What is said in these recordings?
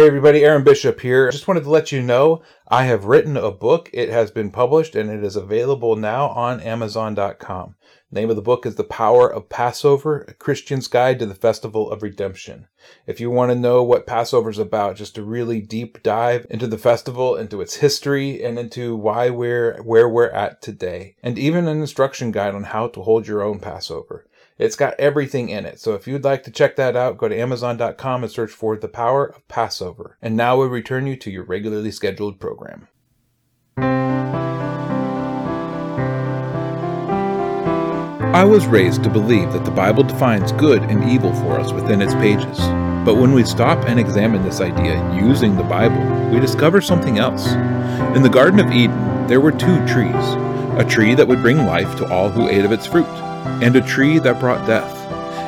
Hey everybody, Aaron Bishop here. Just wanted to let you know I have written a book. It has been published and it is available now on Amazon.com. Name of the book is The Power of Passover, a Christian's Guide to the Festival of Redemption. If you want to know what Passover is about, just a really deep dive into the festival, into its history, and into why we're where we're at today, and even an instruction guide on how to hold your own Passover. It's got everything in it. So if you'd like to check that out, go to Amazon.com and search for The Power of Passover. And now we return you to your regularly scheduled program. I was raised to believe that the Bible defines good and evil for us within its pages. But when we stop and examine this idea using the Bible, we discover something else. In the Garden of Eden, there were two trees a tree that would bring life to all who ate of its fruit and a tree that brought death.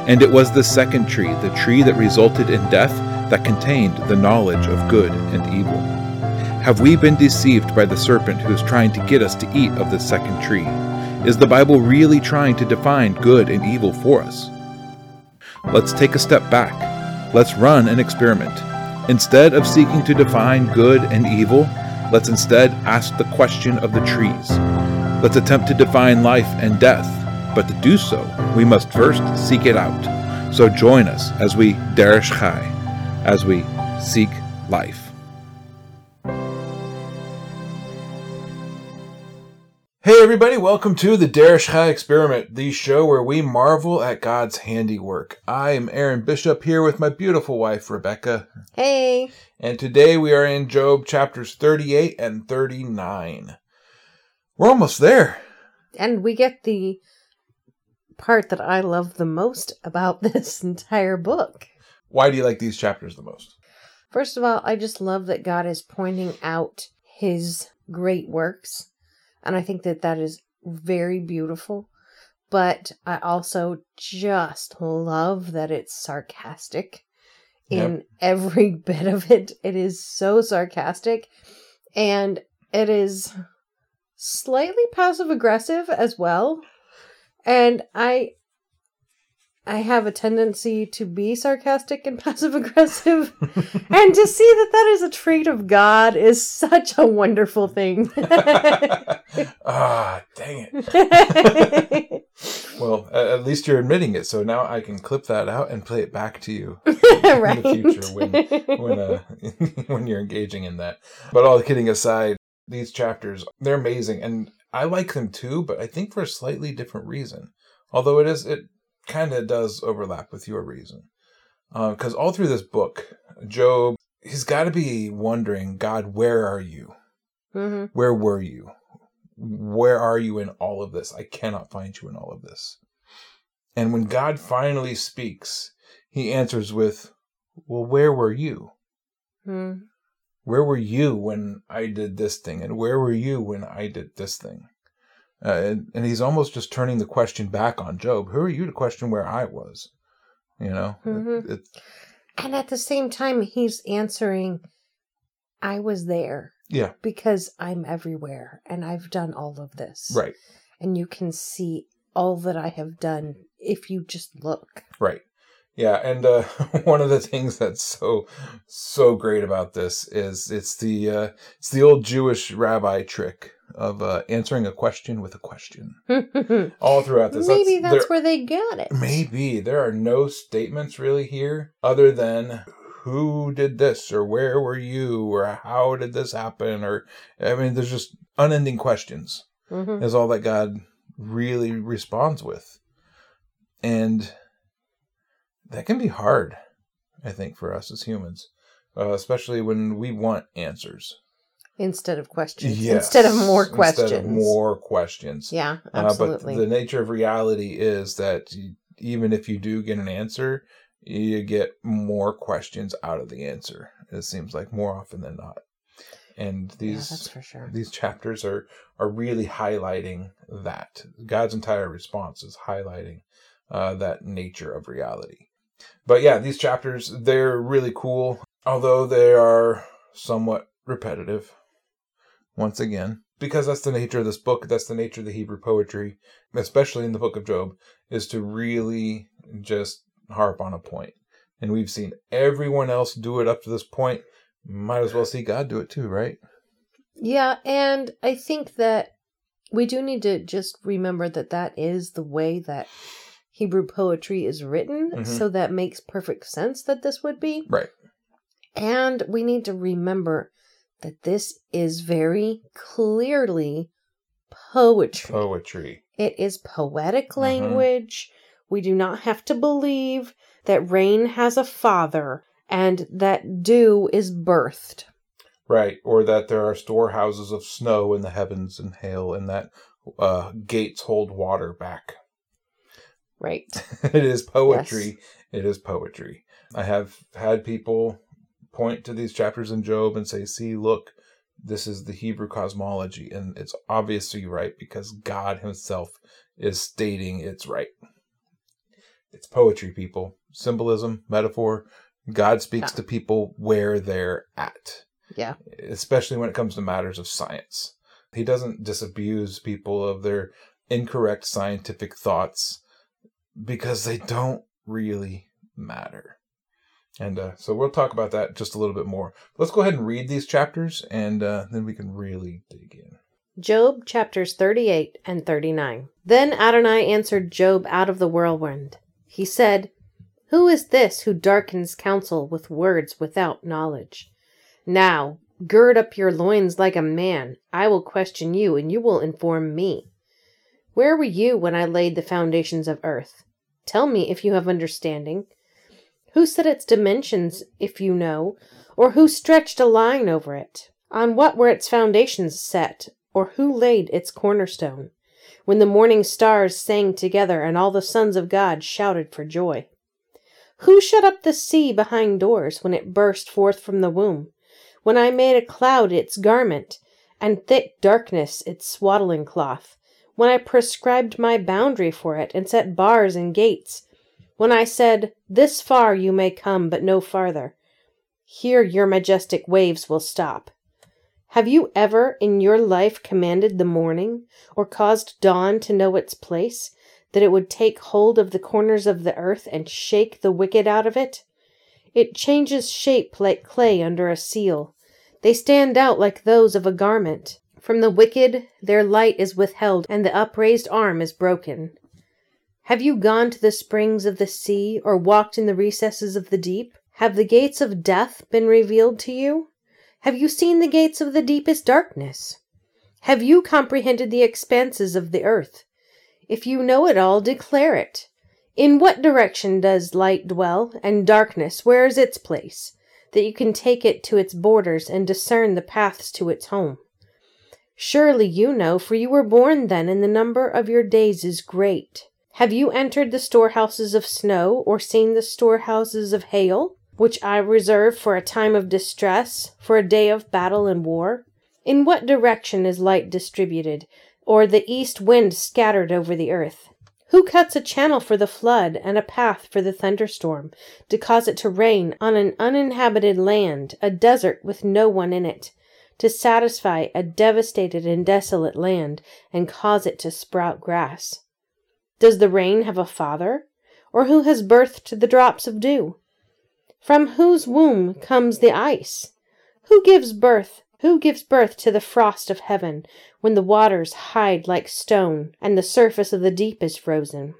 And it was the second tree, the tree that resulted in death, that contained the knowledge of good and evil. Have we been deceived by the serpent who is trying to get us to eat of the second tree? Is the Bible really trying to define good and evil for us? Let's take a step back. Let's run an experiment. Instead of seeking to define good and evil, let's instead ask the question of the trees. Let's attempt to define life and death but to do so, we must first seek it out. So join us as we Derish Chai, as we seek life. Hey everybody, welcome to the Derish Chai Experiment, the show where we marvel at God's handiwork. I am Aaron Bishop here with my beautiful wife Rebecca. Hey. And today we are in Job chapters 38 and 39. We're almost there. And we get the part that I love the most about this entire book. Why do you like these chapters the most? First of all, I just love that God is pointing out his great works. And I think that that is very beautiful. But I also just love that it's sarcastic in yep. every bit of it. It is so sarcastic. And it is slightly passive aggressive as well. And I I have a tendency to be sarcastic and passive aggressive. and to see that that is a trait of God is such a wonderful thing. ah, dang it. well, at least you're admitting it. So now I can clip that out and play it back to you right. in the future when, when, uh, when you're engaging in that. But all kidding aside, these chapters, they're amazing. And I like them too, but I think for a slightly different reason. Although it is, it kind of does overlap with your reason. Because uh, all through this book, Job, he's got to be wondering, God, where are you? Mm-hmm. Where were you? Where are you in all of this? I cannot find you in all of this. And when God finally speaks, he answers with, Well, where were you? Mm. Where were you when I did this thing? And where were you when I did this thing? Uh, and, and he's almost just turning the question back on Job. Who are you to question where I was? You know? Mm-hmm. It, and at the same time, he's answering, I was there. Yeah. Because I'm everywhere and I've done all of this. Right. And you can see all that I have done if you just look. Right. Yeah, and uh, one of the things that's so so great about this is it's the uh, it's the old Jewish rabbi trick of uh, answering a question with a question. All throughout this, maybe that's, that's there, where they got it. Maybe there are no statements really here other than who did this or where were you or how did this happen or I mean, there's just unending questions. Mm-hmm. Is all that God really responds with, and that can be hard, I think, for us as humans, uh, especially when we want answers instead of questions. Yes. Instead of more questions. Of more questions. Yeah, absolutely. Uh, but the nature of reality is that even if you do get an answer, you get more questions out of the answer. It seems like more often than not. And these yeah, sure. these chapters are are really highlighting that God's entire response is highlighting uh, that nature of reality. But yeah, these chapters, they're really cool, although they are somewhat repetitive. Once again, because that's the nature of this book, that's the nature of the Hebrew poetry, especially in the book of Job, is to really just harp on a point. And we've seen everyone else do it up to this point. Might as well see God do it too, right? Yeah, and I think that we do need to just remember that that is the way that Hebrew poetry is written, Mhm. so that makes perfect sense that this would be. Right. And we need to remember that this is very clearly poetry. Poetry. It is poetic Mhm. language. We do not have to believe that rain has a father and that dew is birthed. Right. Or that there are storehouses of snow in the heavens and hail, and that uh, gates hold water back. Right. it is poetry. It is poetry. I have had people point to these chapters in Job and say, see, look, this is the Hebrew cosmology. And it's obviously right because God Himself is stating it's right. It's poetry, people. Symbolism, metaphor. God speaks Yeah. to people where they're at, Yeah. especially when it comes to matters of science. He doesn't disabuse people of their incorrect scientific thoughts because they don't really matter. And uh, so we'll talk about that just a little bit more. Let's go ahead and read these chapters, and uh, then we can really dig in. Job chapters 38 and 39. Then Adonai answered Job out of the whirlwind. He said, Who is this who darkens counsel with words without knowledge? Now, gird up your loins like a man. I will question you, and you will inform me. Where were you when I laid the foundations of earth? Tell me if you have understanding. Who set its dimensions, if you know, or who stretched a line over it? On what were its foundations set, or who laid its cornerstone? When the morning stars sang together and all the sons of God shouted for joy. Who shut up the sea behind doors when it burst forth from the womb? When I made a cloud its garment, and thick darkness its swaddling cloth? When I prescribed my boundary for it, and set bars and gates? When I said, This far you may come, but no farther? Here your majestic waves will stop. Have you ever in your life commanded the morning, or caused dawn to know its place, that it would take hold of the corners of the earth and shake the wicked out of it? It changes shape like clay under a seal. They stand out like those of a garment. From the wicked their light is withheld, and the upraised arm is broken. Have you gone to the springs of the sea, or walked in the recesses of the deep? Have the gates of death been revealed to you? Have you seen the gates of the deepest darkness? Have you comprehended the expanses of the earth? If you know it all, declare it. In what direction does light dwell, and darkness, where is its place, that you can take it to its borders and discern the paths to its home? Surely you know, for you were born then, and the number of your days is great. Have you entered the storehouses of snow, or seen the storehouses of hail, which I reserve for a time of distress, for a day of battle and war? In what direction is light distributed, or the east wind scattered over the earth? Who cuts a channel for the flood and a path for the thunderstorm, to cause it to rain on an uninhabited land, a desert with no one in it, to satisfy a devastated and desolate land, and cause it to sprout grass? Does the rain have a father? Or who has birthed the drops of dew? From whose womb comes the ice? Who gives birth? Who gives birth to the frost of heaven, when the waters hide like stone, and the surface of the deep is frozen?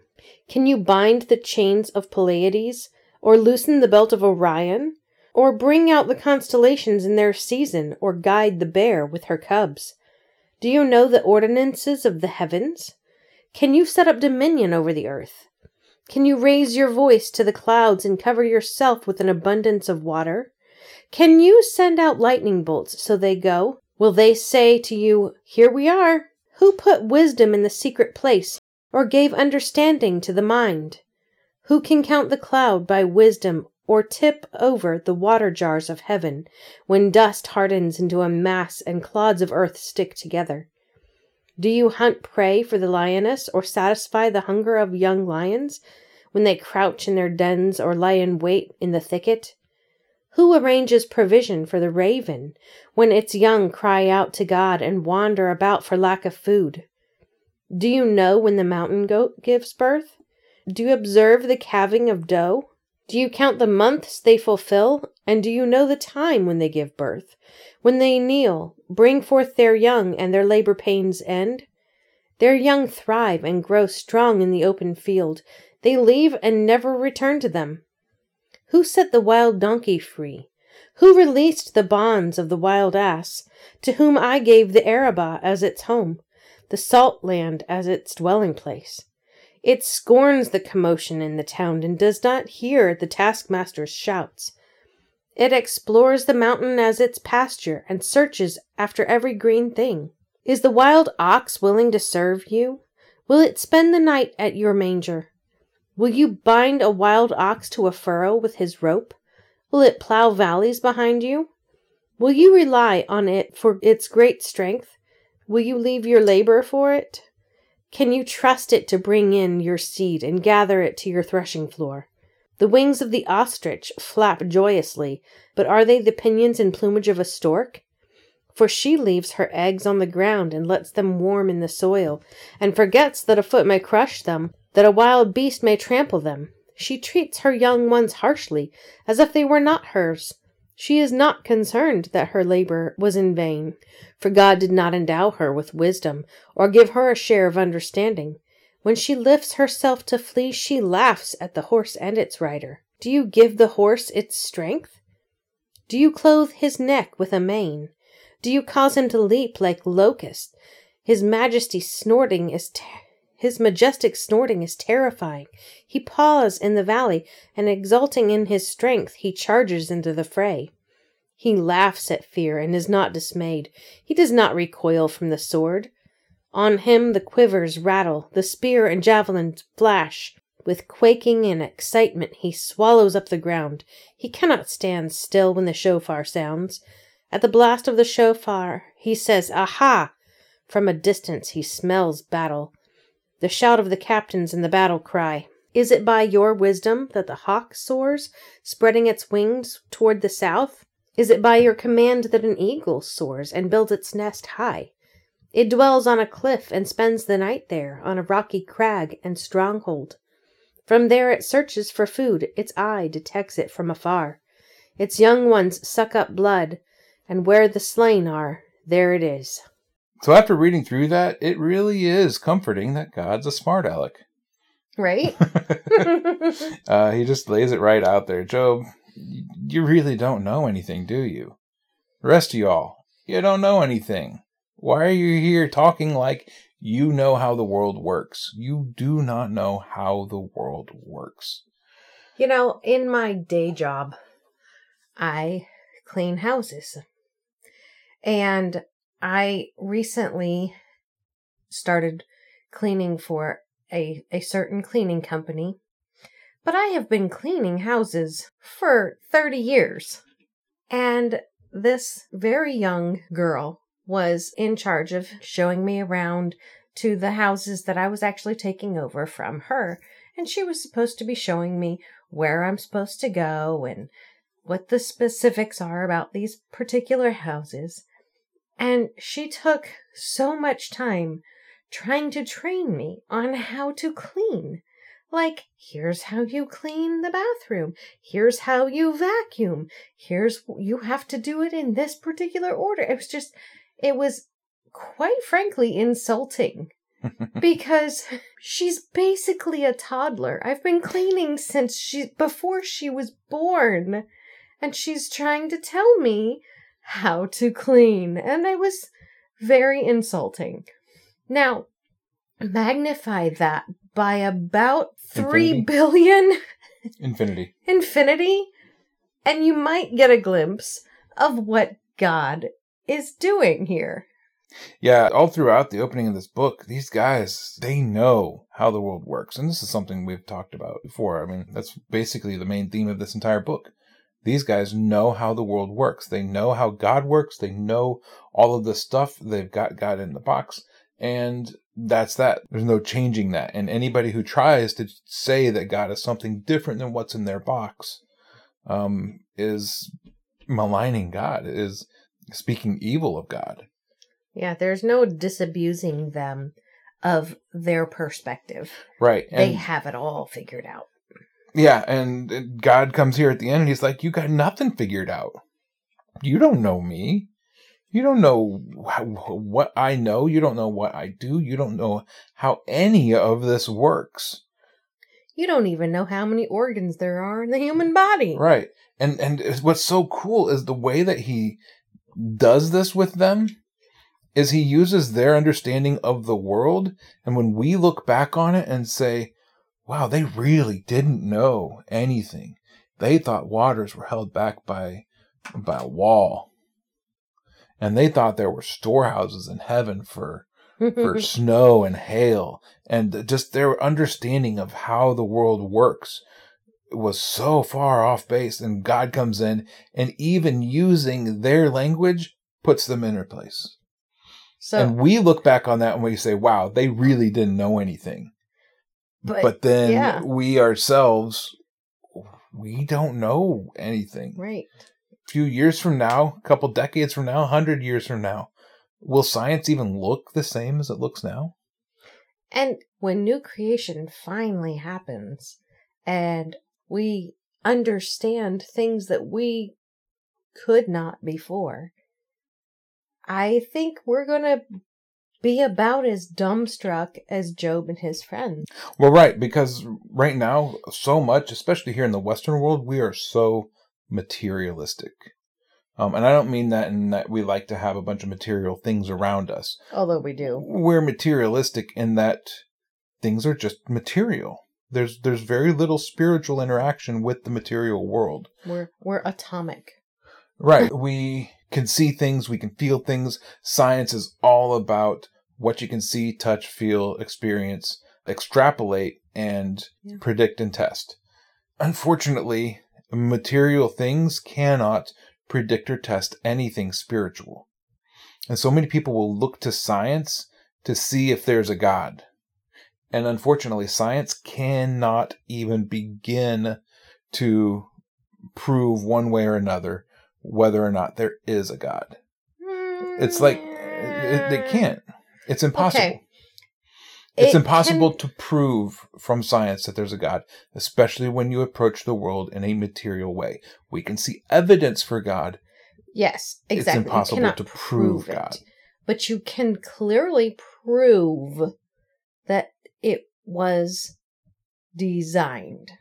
Can you bind the chains of Pleiades, or loosen the belt of Orion, or bring out the constellations in their season, or guide the bear with her cubs? Do you know the ordinances of the heavens? Can you set up dominion over the earth? Can you raise your voice to the clouds and cover yourself with an abundance of water? Can you send out lightning bolts so they go? Will they say to you, Here we are? Who put wisdom in the secret place, or gave understanding to the mind? Who can count the cloud by wisdom, or tip over the water jars of heaven, when dust hardens into a mass and clods of earth stick together? Do you hunt prey for the lioness, or satisfy the hunger of young lions, when they crouch in their dens or lie in wait in the thicket? Who arranges provision for the raven, when its young cry out to God and wander about for lack of food? Do you know when the mountain goat gives birth? Do you observe the calving of doe? Do you count the months they fulfill? And do you know the time when they give birth? When they kneel, bring forth their young, and their labor pains end? Their young thrive and grow strong in the open field. They leave and never return to them. Who set the wild donkey free? Who released the bonds of the wild ass, to whom I gave the Arabah as its home, the salt land as its dwelling place? It scorns the commotion in the town and does not hear the taskmaster's shouts. It explores the mountain as its pasture and searches after every green thing. Is the wild ox willing to serve you? Will it spend the night at your manger? Will you bind a wild ox to a furrow with his rope? Will it plow valleys behind you? Will you rely on it for its great strength? Will you leave your labor for it? Can you trust it to bring in your seed and gather it to your threshing floor? The wings of the ostrich flap joyously, but are they the pinions and plumage of a stork? For she leaves her eggs on the ground and lets them warm in the soil, and forgets that a foot may crush them, that a wild beast may trample them. She treats her young ones harshly, as if they were not hers. She is not concerned that her labor was in vain, for God did not endow her with wisdom or give her a share of understanding. When she lifts herself to flee, she laughs at the horse and its rider. Do you give the horse its strength? Do you clothe his neck with a mane? Do you cause him to leap like locust? His majesty snorting is his majestic snorting is terrifying. He paws in the valley, and exulting in his strength, he charges into the fray. He laughs at fear and is not dismayed. He does not recoil from the sword. On him the quivers rattle, the spear and javelins flash. With quaking and excitement he swallows up the ground. He cannot stand still when the shofar sounds. At the blast of the shofar he says, Aha! From a distance he smells battle the shout of the captains and the battle cry. Is it by your wisdom that the hawk soars, spreading its wings toward the south? Is it by your command that an eagle soars and builds its nest high? It dwells on a cliff and spends the night there, on a rocky crag and stronghold. From there it searches for food, its eye detects it from afar. Its young ones suck up blood, and where the slain are, there it is. So after reading through that, it really is comforting that God's a smart aleck. Right? uh, he just lays it right out there. Job, you really don't know anything, do you? The rest of y'all, you don't know anything. Why are you here talking like you know how the world works? You do not know how the world works. You know, in my day job, I clean houses. And I recently started cleaning for a, a certain cleaning company, but I have been cleaning houses for 30 years. And this very young girl was in charge of showing me around to the houses that I was actually taking over from her. And she was supposed to be showing me where I'm supposed to go and what the specifics are about these particular houses. And she took so much time trying to train me on how to clean. Like, here's how you clean the bathroom. Here's how you vacuum. Here's, you have to do it in this particular order. It was just, it was quite frankly insulting because she's basically a toddler. I've been cleaning since she, before she was born. And she's trying to tell me how to clean. And it was very insulting. Now, magnify that by about three Infinity. billion Infinity. infinity, and you might get a glimpse of what God is doing here. Yeah, all throughout the opening of this book, these guys, they know how the world works. And this is something we've talked about before. I mean, that's basically the main theme of this entire book. These guys know how the world works. They know how God works. They know all of the stuff. They've got God in the box. And that's that. There's no changing that. And anybody who tries to say that God is something different than what's in their box um, is maligning God, is speaking evil of God. Yeah, there's no disabusing them of their perspective. Right. they have it all figured out. Yeah, and God comes here at the end and he's like, You got nothing figured out. You don't know me. You don't know what I know. You don't know what I do. You don't know how any of this works. You don't even know how many organs there are in the human body. Right. And and what's so cool is the way that he does this with them is he uses their understanding of the world and when we look back on it and say, wow, they really didn't know anything. They thought waters were held back by by a wall. And they thought there were storehouses in heaven for for snow and hail and just their understanding of how the world works was so far off base and God comes in and even using their language puts them in their place. So, and we look back on that and we say, wow, they really didn't know anything. But, but then yeah. we ourselves, we don't know anything. Right. A few years from now, a couple decades from now, a hundred years from now, will science even look the same as it looks now? And when new creation finally happens and we understand things that we could not before, I think we're going to be about as dumbstruck as Job and his friends. Well, right, because right now, so much, especially here in the Western world, we are so materialistic. Um, and I don't mean that in that we like to have a bunch of material things around us. Although we do. We're materialistic in that things are just material. There's there's very little spiritual interaction with the material world. We're we're atomic. Right. we can see things, we can feel things. Science is all about what you can see, touch, feel, experience, extrapolate, and yeah. predict and test. Unfortunately, material things cannot predict or test anything spiritual. And so many people will look to science to see if there's a God. And unfortunately, science cannot even begin to prove one way or another whether or not there is a God. It's like it, they mm. can't. It's impossible. Okay. It's it impossible can... to prove from science that there's a God, especially when you approach the world in a material way. We can see evidence for God. Yes, exactly. It's impossible to prove, prove God. But you can clearly prove that it was designed.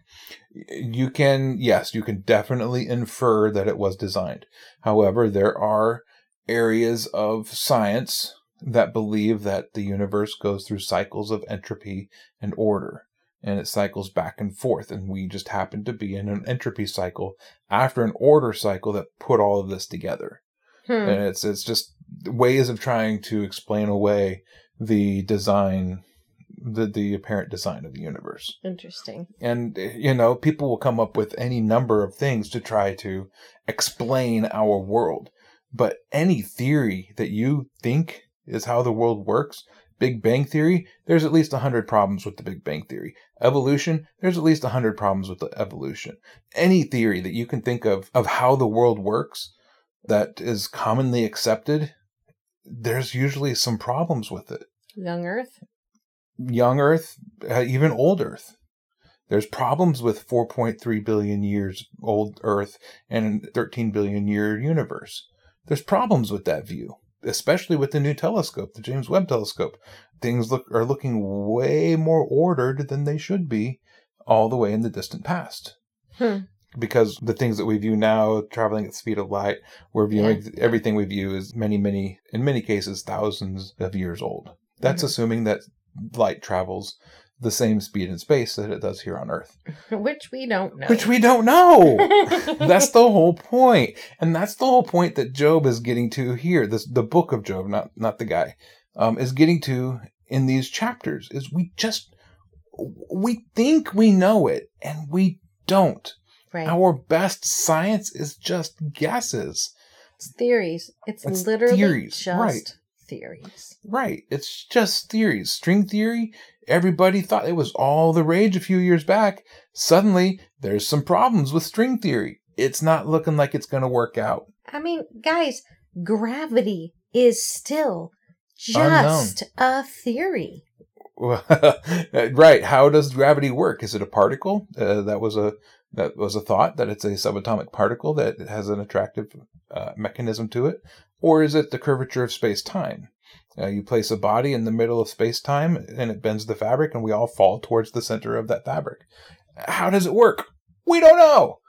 You can, yes, you can definitely infer that it was designed. However, there are areas of science that believe that the universe goes through cycles of entropy and order and it cycles back and forth and we just happen to be in an entropy cycle after an order cycle that put all of this together hmm. and it's it's just ways of trying to explain away the design the the apparent design of the universe interesting and you know people will come up with any number of things to try to explain our world but any theory that you think is how the world works. Big Bang Theory, there's at least 100 problems with the Big Bang Theory. Evolution, there's at least 100 problems with the evolution. Any theory that you can think of of how the world works that is commonly accepted, there's usually some problems with it. Young Earth? Young Earth, uh, even old Earth. There's problems with 4.3 billion years old Earth and 13 billion year universe. There's problems with that view especially with the new telescope, the James Webb telescope. Things look are looking way more ordered than they should be all the way in the distant past. Hmm. Because the things that we view now, traveling at the speed of light, we're viewing yeah. everything we view is many, many, in many cases, thousands of years old. That's mm-hmm. assuming that light travels the same speed in space that it does here on Earth. Which we don't know. Which we don't know. that's the whole point. And that's the whole point that Job is getting to here. This the book of Job, not not the guy, um, is getting to in these chapters is we just we think we know it and we don't. Right. Our best science is just guesses. It's theories. It's, it's literally theories. just right. Theories. Right. It's just theories. String theory everybody thought it was all the rage a few years back. Suddenly, there's some problems with string theory. It's not looking like it's going to work out. I mean, guys, gravity is still just Unknown. a theory. right. How does gravity work? Is it a particle? Uh, that was a that was a thought that it's a subatomic particle that has an attractive uh, mechanism to it, or is it the curvature of space time? Uh, you place a body in the middle of space time, and it bends the fabric, and we all fall towards the center of that fabric. How does it work? We don't know.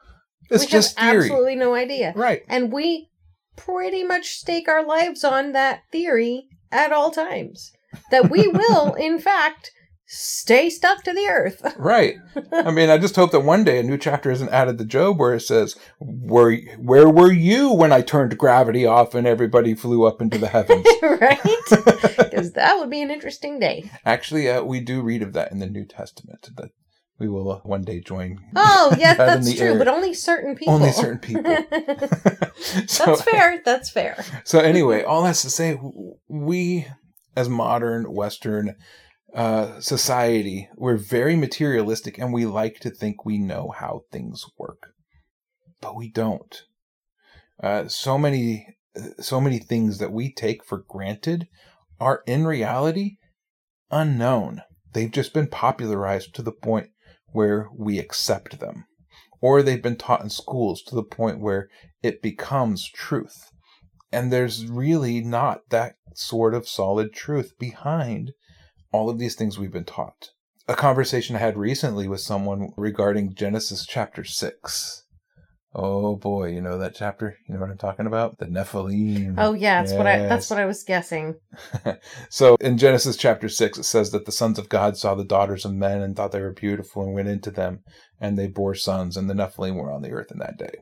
It's we just have theory, absolutely no idea. right? And we pretty much stake our lives on that theory at all times. That we will, in fact, stay stuck to the earth. Right. I mean, I just hope that one day a new chapter isn't added to Job where it says, "Where where were you when I turned gravity off and everybody flew up into the heavens?" right? Because that would be an interesting day. Actually, uh, we do read of that in the New Testament that we will uh, one day join. Oh, yes, that's true, air. but only certain people. Only certain people. so, that's fair. That's fair. So anyway, all that's to say, we as modern Western uh, society, we're very materialistic, and we like to think we know how things work, but we don't. Uh, so many, so many things that we take for granted are in reality unknown. They've just been popularized to the point where we accept them, or they've been taught in schools to the point where it becomes truth. And there's really not that sort of solid truth behind all of these things we've been taught. A conversation I had recently with someone regarding Genesis chapter 6. Oh boy, you know that chapter? You know what I'm talking about? The Nephilim. Oh yeah, that's what I that's what I was guessing. so in Genesis chapter 6, it says that the sons of God saw the daughters of men and thought they were beautiful and went into them, and they bore sons, and the Nephilim were on the earth in that day.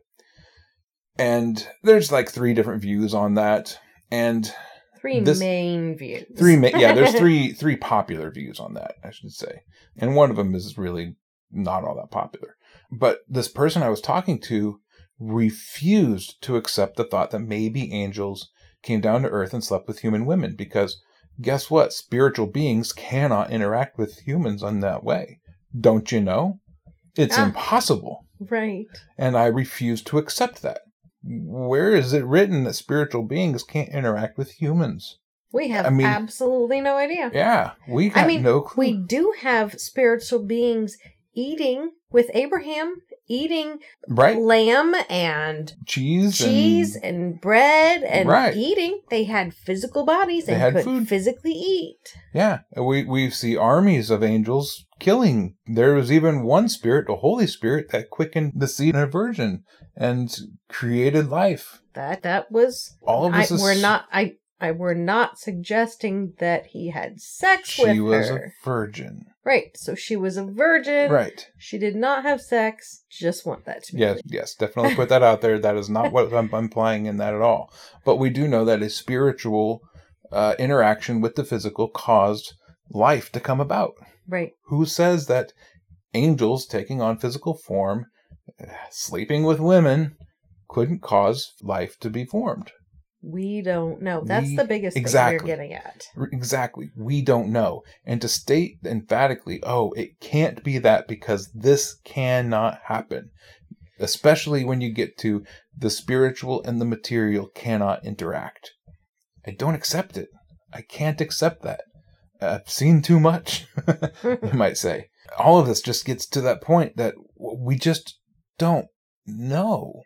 And there's like three different views on that. And Three This- main views. three ma- yeah there's three three popular views on that i should say. And one of them is really not all that popular. But this person i was talking to refused to accept the thought that maybe angels came down to earth and slept with human women because guess what? Spiritual beings cannot interact with humans in that way. Don't you know? It's Ah. impossible. Right. and i refuse to accept that where is it written that spiritual beings can't interact with humans We have I mean- absolutely no idea. yeah we got I mean, no clue we do have spiritual beings eating with Abraham, eating right lamb and cheese cheese and and, bread and Right. eating. They had physical bodies They and had could food. physically eat. yeah we we see armies of angels killing there was even one spirit the holy spirit that quickened the seed of a virgin and created life That that was all of I, is we're not I I we're not suggesting that he had sex she with her. She was a virgin Right. So she was a virgin. right She did not have sex. Just want that to be yes yes definitely put that out there that is not what i'm implying in that at all but we do know that a spiritual uh, interaction with the physical caused life to come about right. who says that angels taking on physical form, uh, sleeping with women, couldn't cause life to be formed? We don't know. That's We- the biggest exactly. thing we're getting at. Exactly. We don't know. And to state emphatically, oh, it can't be that because this cannot happen, especially when you get to the spiritual and the material cannot interact. I don't accept it. I can't accept that. I've seen too much, you might say. All of this just gets to that point that we just don't know.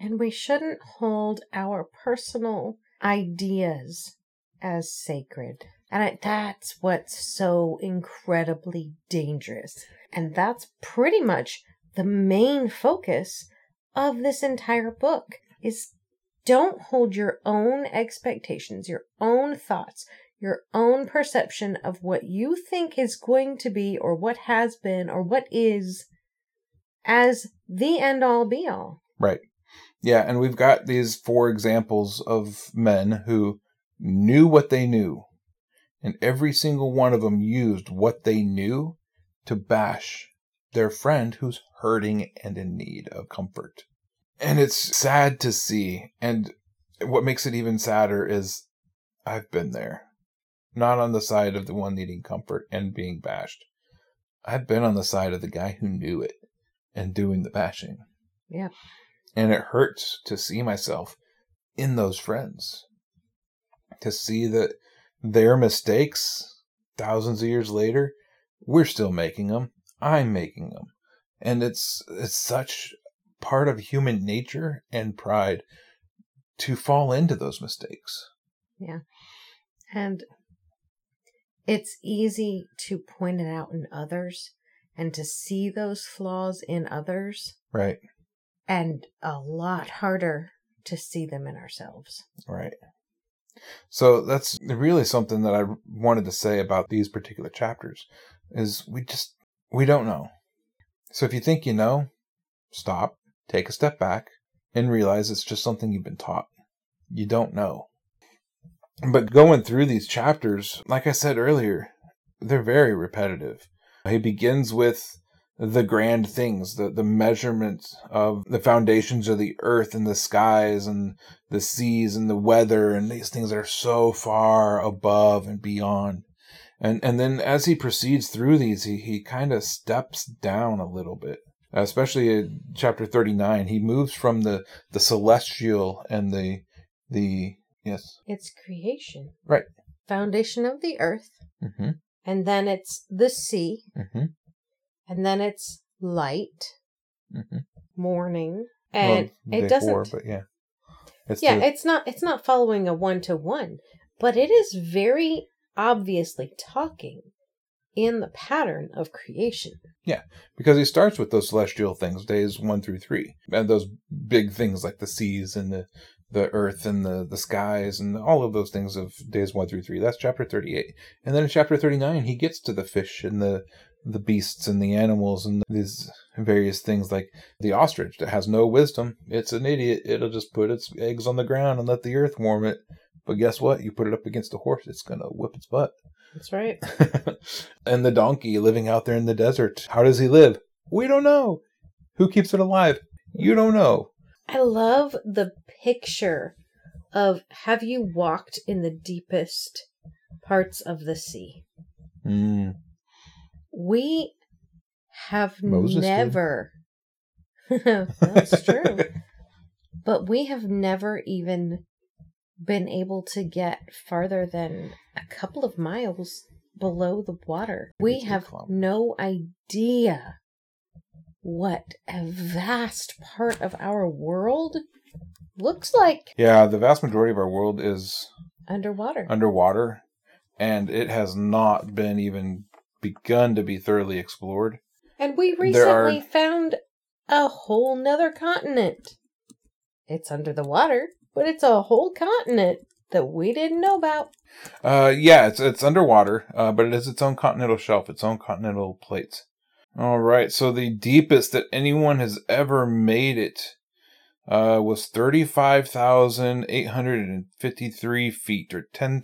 And we shouldn't hold our personal ideas as sacred. And I, that's what's so incredibly dangerous. And that's pretty much the main focus of this entire book is don't hold your own expectations, your own thoughts, your own perception of what you think is going to be or what has been or what is as the end all be all. Right. Yeah, and we've got these four examples of men who knew what they knew, and every single one of them used what they knew to bash their friend who's hurting and in need of comfort. And it's sad to see, and what makes it even sadder is I've been there. Not on the side of the one needing comfort and being bashed. I've been on the side of the guy who knew it and doing the bashing. Yeah. And it hurts to see myself in those friends. To see that their mistakes thousands of years later, we're still making them. I'm making them. And it's it's such part of human nature and pride to fall into those mistakes. Yeah. And it's easy to point it out in others and to see those flaws in others Right. And a lot harder to see them in ourselves. Right. So that's really something that I wanted to say about these particular chapters is we just we don't know. So if you think you know, stop, take a step back and realize it's just something you've been taught. You don't know. But going through these chapters, like I said earlier, they're very repetitive. He begins with the grand things, the, the measurement of the foundations of the earth and the skies and the seas and the weather and these things that are so far above and beyond. And and then as he proceeds through these, he, he kind of steps down a little bit. Especially in chapter thirty nine, he moves from the, the celestial and the the yes. It's creation. Right. Foundation of the earth, Mm-hmm. and then it's the sea, Mm-hmm. And then it's light, Mm-hmm. morning, and Well, it doesn't but yeah. It's yeah the- it's not it's not following a one to one but it is very obviously talking in the pattern of creation Yeah, because he starts with those celestial things, days one through three, and those big things like the seas and the the earth and the the skies and all of those things of days one through three. That's chapter thirty eight, and then in chapter thirty nine, he gets to the fish and the the beasts and the animals and these various things like the ostrich that has no wisdom. It's an idiot. It'll just put its eggs on the ground and let the earth warm it. But guess what? You put it up against a horse, it's gonna whip its butt. that's right and the donkey living out there in the desert. How does he live? We don't know. Who keeps it alive? You don't know. i love the picture of have you walked in the deepest parts of the sea Mm, we have Moses never that's true but we have never even been able to get farther than a couple of miles below the water. We have no idea what a vast part of our world looks like yeah, the vast majority of our world is underwater. underwater, and it has not been even begun to be thoroughly explored. And we There are- recently found a whole nother continent. It's under the water, but it's a whole continent that we didn't know about. Uh, yeah, it's it's underwater, uh, but it has its own continental shelf, its own continental plates. All right, so the deepest that anyone has ever made it uh, was thirty-five thousand eight hundred and fifty-three feet, or ten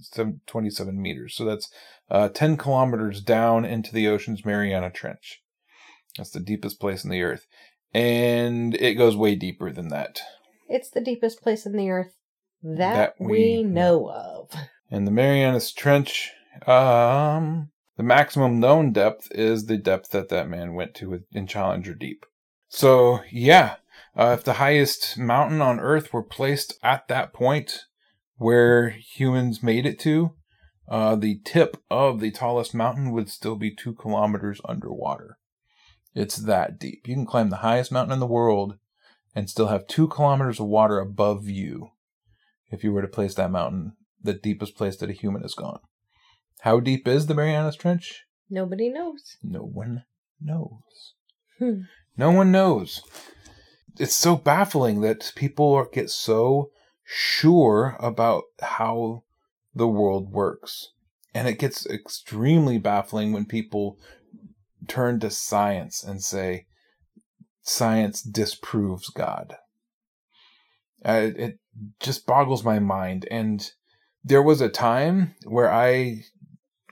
thousand nine hundred and twenty-seven meters. So that's uh, ten kilometers down into the ocean's Mariana Trench. That's the deepest place in the Earth, and it goes way deeper than that. It's the deepest place in the earth that, That we, we know of. And the Marianas Trench, um, the maximum known depth is the depth that that man went to with- in Challenger Deep. So, yeah, uh, if the highest mountain on Earth were placed at that point where humans made it to, uh, the tip of the tallest mountain would still be two kilometers underwater. It's that deep. You can climb the highest mountain in the world and still have two kilometers of water above you if you were to place that mountain the deepest place that a human has gone. How deep is the Marianas Trench? Nobody knows. No one knows. Hmm. No one knows. It's so baffling that people are- get so sure about how the world works. And it gets extremely baffling when people turn to science and say, science disproves God. Uh, it just boggles my mind. And there was a time where I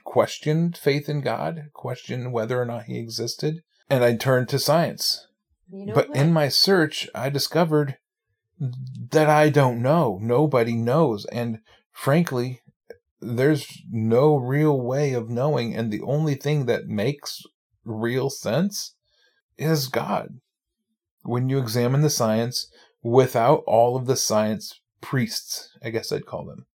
questioned faith in God, questioned whether or not he existed, and I turned to science. You know but what? in my search, I discovered that I don't know. Nobody knows. And frankly, there's no real way of knowing. And the only thing that makes real sense is God. When you examine the science without all of the science priests, I guess I'd call them,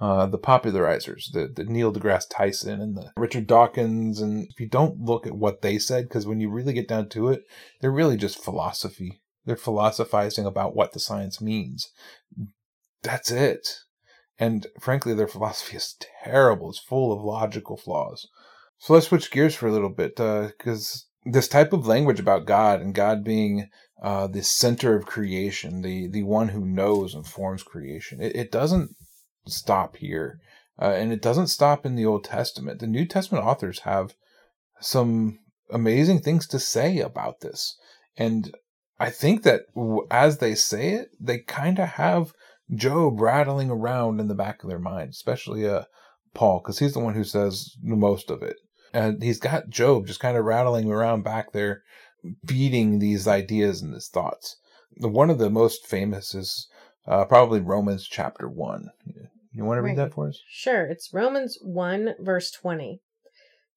uh, the popularizers, the, the Neil deGrasse Tyson and the Richard Dawkins. And if you don't look at what they said, because when you really get down to it, they're really just philosophy. They're philosophizing about what the science means. That's it. And frankly, their philosophy is terrible. It's full of logical flaws. So let's switch gears for a little bit, because uh, this type of language about God and God being uh, the center of creation, the the one who knows and forms creation, it, it doesn't stop here. Uh, and it doesn't stop in the Old Testament. The New Testament authors have some amazing things to say about this. And I think that as they say it, they kind of have Job rattling around in the back of their mind, especially uh, Paul, because he's the one who says the most of it. And he's got Job just kind of rattling around back there, beating these ideas and his thoughts. One of the most famous is uh, probably Romans chapter 1. You want to read that for us? Sure. It's Romans 1, verse 20.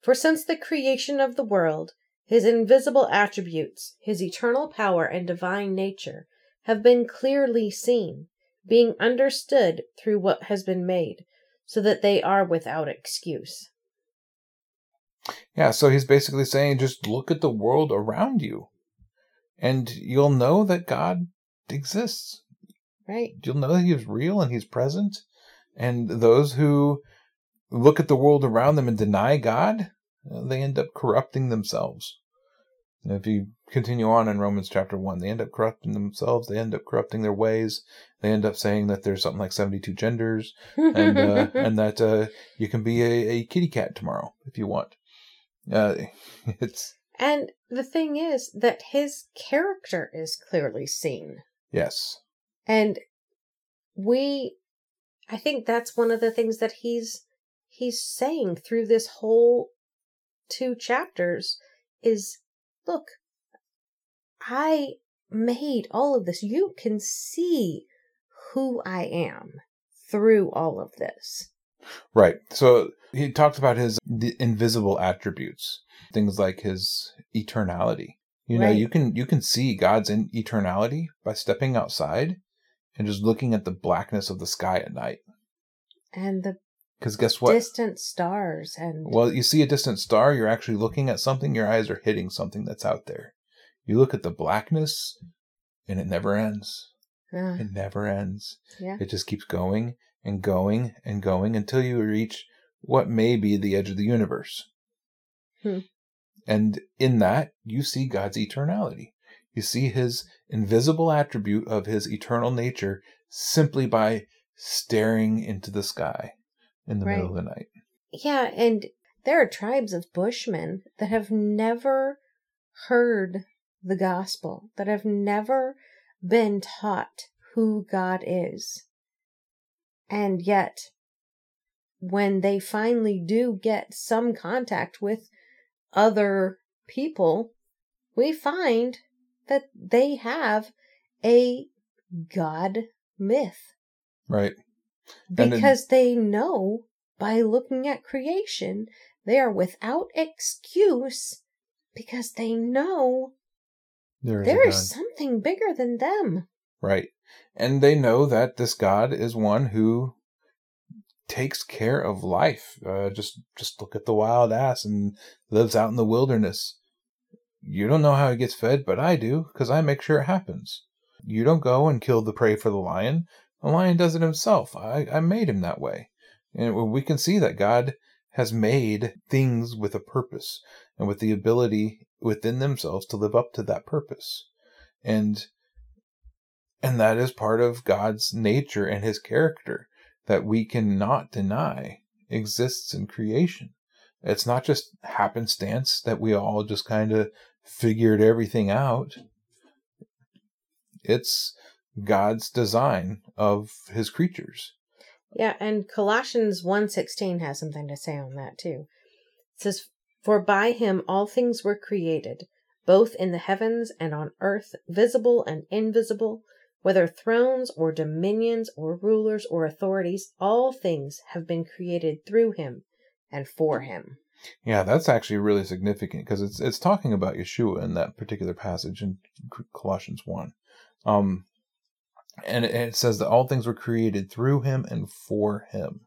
For since the creation of the world, his invisible attributes, his eternal power and divine nature, have been clearly seen, being understood through what has been made, so that they are without excuse. Yeah, so he's basically saying just look at the world around you, and you'll know that God exists. Right. You'll know that He's real and He's present, and those who look at the world around them and deny God, uh, they end up corrupting themselves. And if you continue on in Romans chapter 1, they end up corrupting themselves. They end up corrupting their ways. They end up saying that there's something like 72 genders and, uh, and that uh, you can be a, a kitty cat tomorrow if you want. Uh, it's And the thing is that his character is clearly seen. Yes. And we I think that's one of the things that he's he's saying through this whole two chapters is look I made all of this. You can see who I am through all of this. Right. So he talks about his invisible attributes, things like his eternality. You know, right. you can you can see God's in eternality by stepping outside and just looking at the blackness of the sky at night. And the because guess what? Distant stars and well, you see a distant star, you're actually looking at something. Your eyes are hitting something that's out there. You look at the blackness, and it never ends. Uh, it never ends. Yeah. It just keeps going and going and going until you reach what may be the edge of the universe. Hmm. And in that, you see God's eternality. You see his invisible attribute of his eternal nature simply by staring into the sky in the right. middle of the night. Yeah, and there are tribes of Bushmen that have never heard the gospel, that have never been taught who God is. And yet, when they finally do get some contact with other people, we find that they have a God myth. Right. Because they know by looking at creation, they are without excuse because they know there is, there is something bigger than them. Right. And they know that this God is one who takes care of life. Uh, just just look at the wild ass and lives out in the wilderness. You don't know how he gets fed, but I do because I make sure it happens. You don't go and kill the prey for the lion. The lion does it himself. I, I made him that way. And we can see that God has made things with a purpose and with the ability within themselves to live up to that purpose. And and that is part of God's nature and his character that we cannot deny exists in creation. It's not just happenstance that we all just kind of figured everything out. It's God's design of his creatures. Yeah, and Colossians 1:16 has something to say on that too. It says for by him all things were created, both in the heavens and on earth, visible and invisible, whether thrones or dominions or rulers or authorities, all things have been created through him and for him. Yeah, that's actually really significant because it's it's talking about Yeshua in that particular passage in Colossians one, um, and it, says that all things were created through him and for him.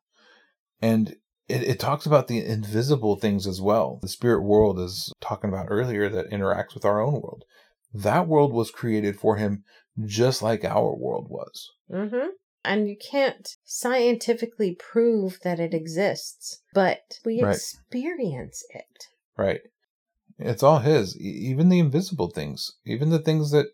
And it, it talks about the invisible things as well. The spirit world is talking about earlier that interacts with our own world. That world was created for him just like our world was. Mm-hmm. And you can't scientifically prove that it exists, but we Right. experience it. Right. It's all his. Even the invisible things, even the things that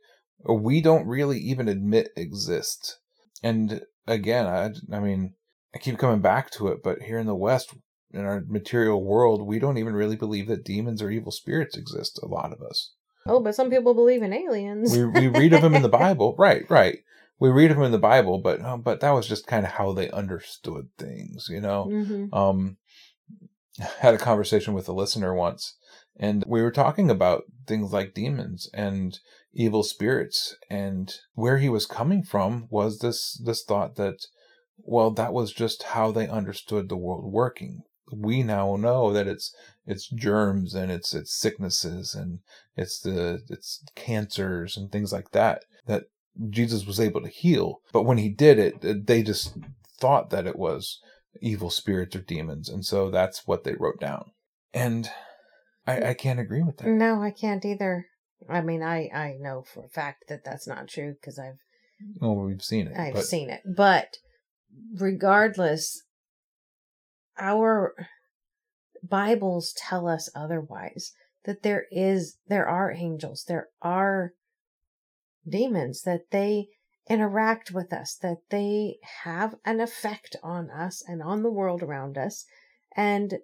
we don't really even admit exist. And again, I, I mean, I keep coming back to it, but here in the West, in our material world, we don't even really believe that demons or evil spirits exist. A lot of us. Oh, but some people believe in aliens. We we read of them in the Bible, right? Right. We read of them in the Bible, but um, but that was just kind of how they understood things, you know. hmm um had a conversation with a listener once and we were talking about things like demons and evil spirits. And where he was coming from was this this thought that well that was just how they understood the world working. We now know that it's it's germs and it's it's sicknesses and it's the it's cancers and things like that that Jesus was able to heal. But when he did it they just thought that it was evil spirits or demons. And so that's what they wrote down. And i i can't agree with that. No, I can't either. I mean, I I know for a fact that that's not true because I've well we've seen it I've but seen it. But regardless, our Bibles tell us otherwise. That there is, there are angels, there are demons, that they interact with us, that they have an effect on us and on the world around us. And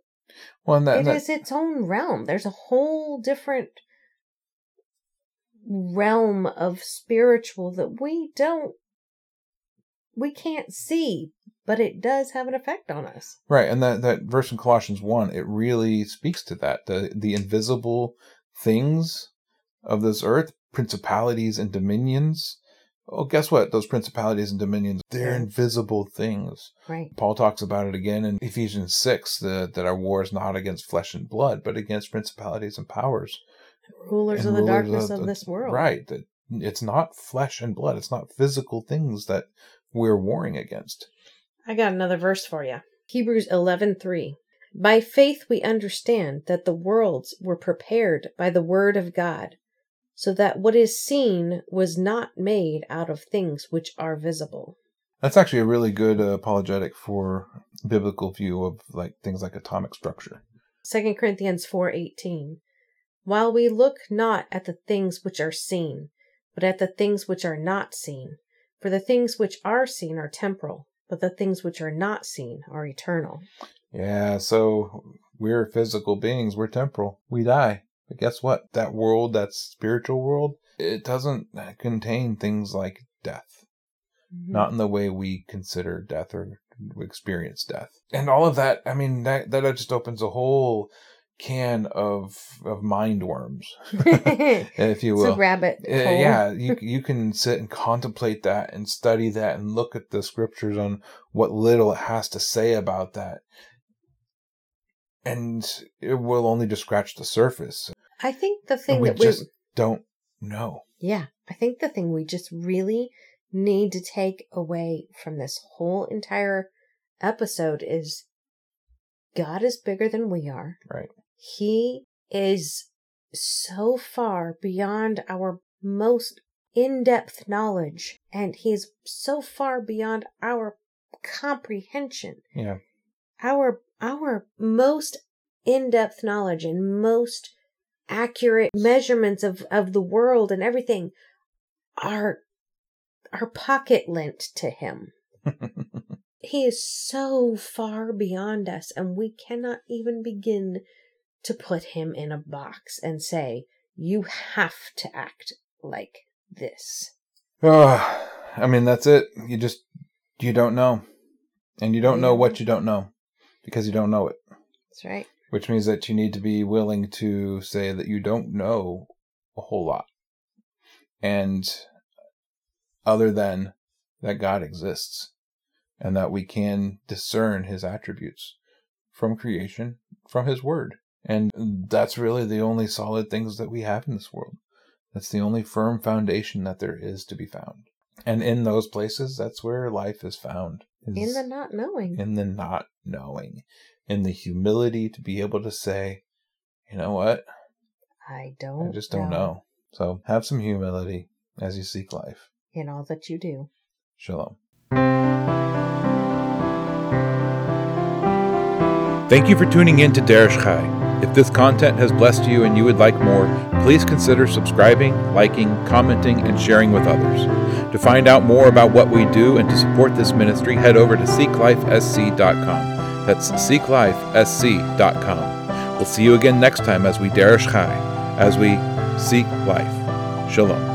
well and that, it that- is its own realm. There's a whole different realm of spiritual that we don't, we can't see, but it does have an effect on us. right and that that verse in colossians 1 it really speaks to that the the invisible things of this earth principalities and dominions oh guess what those principalities and dominions they're invisible things Right. Paul talks about it again in Ephesians 6 the, that our war is not against flesh and blood, but against principalities and powers. Rulers of the rulers darkness of, the- this world. Right. That it's not flesh and blood, it's not physical things that we're warring against. I got another verse for you. Hebrews 11:3. By faith we understand that the worlds were prepared by the word of God, so that what is seen was not made out of things which are visible. That's actually a really good uh, apologetic for biblical view of like things like atomic structure. 2 Corinthians 4:18 While we look not at the things which are seen but at the things which are not seen for the things which are seen are temporal but the things which are not seen are eternal Yeah, so we're physical beings, we're temporal, we die. But guess what? That world, that spiritual world, it doesn't contain things like death. Mm-hmm. not in the way we consider death or experience death. And all of that, I mean, that that just opens a whole can of of mind worms, if you will. rabbit Uh, yeah, you you can sit and contemplate that and study that and look at the scriptures on what little it has to say about that. And it will only just scratch the surface. I think the thing we that we just don't know. Yeah, I think the thing we just really need to take away from this whole entire episode is God is bigger than we are. Right. He is so far beyond our most in-depth knowledge and he is so far beyond our comprehension. Yeah. Our our most in-depth knowledge and most accurate measurements of, of the world and everything are are pocket lint to him. He is so far beyond us, and we cannot even begin to put him in a box and say, You have to act like this. Oh, I mean, that's it. You just, you don't know. And you don't know what you don't know because you don't know it, That's right. which means that you need to be willing to say that you don't know a whole lot. And other than that God exists and that we can discern his attributes from creation, from his word. And that's really the only solid things that we have in this world. That's the only firm foundation that there is to be found. And in those places, that's where life is found. is In the not knowing. in the not knowing, in the humility to be able to say, you know what, I don't I just don't know. So have some humility as you seek life. In all that you do. Shalom. Thank you for tuning in to Derish Chai. If this content has blessed you and you would like more, please consider subscribing, liking, commenting, and sharing with others. To find out more about what we do and to support this ministry, head over to seeklifesc.com. That's seeklifesc.com. We'll see you again next time as we Derish Chai, as we seek life. Shalom.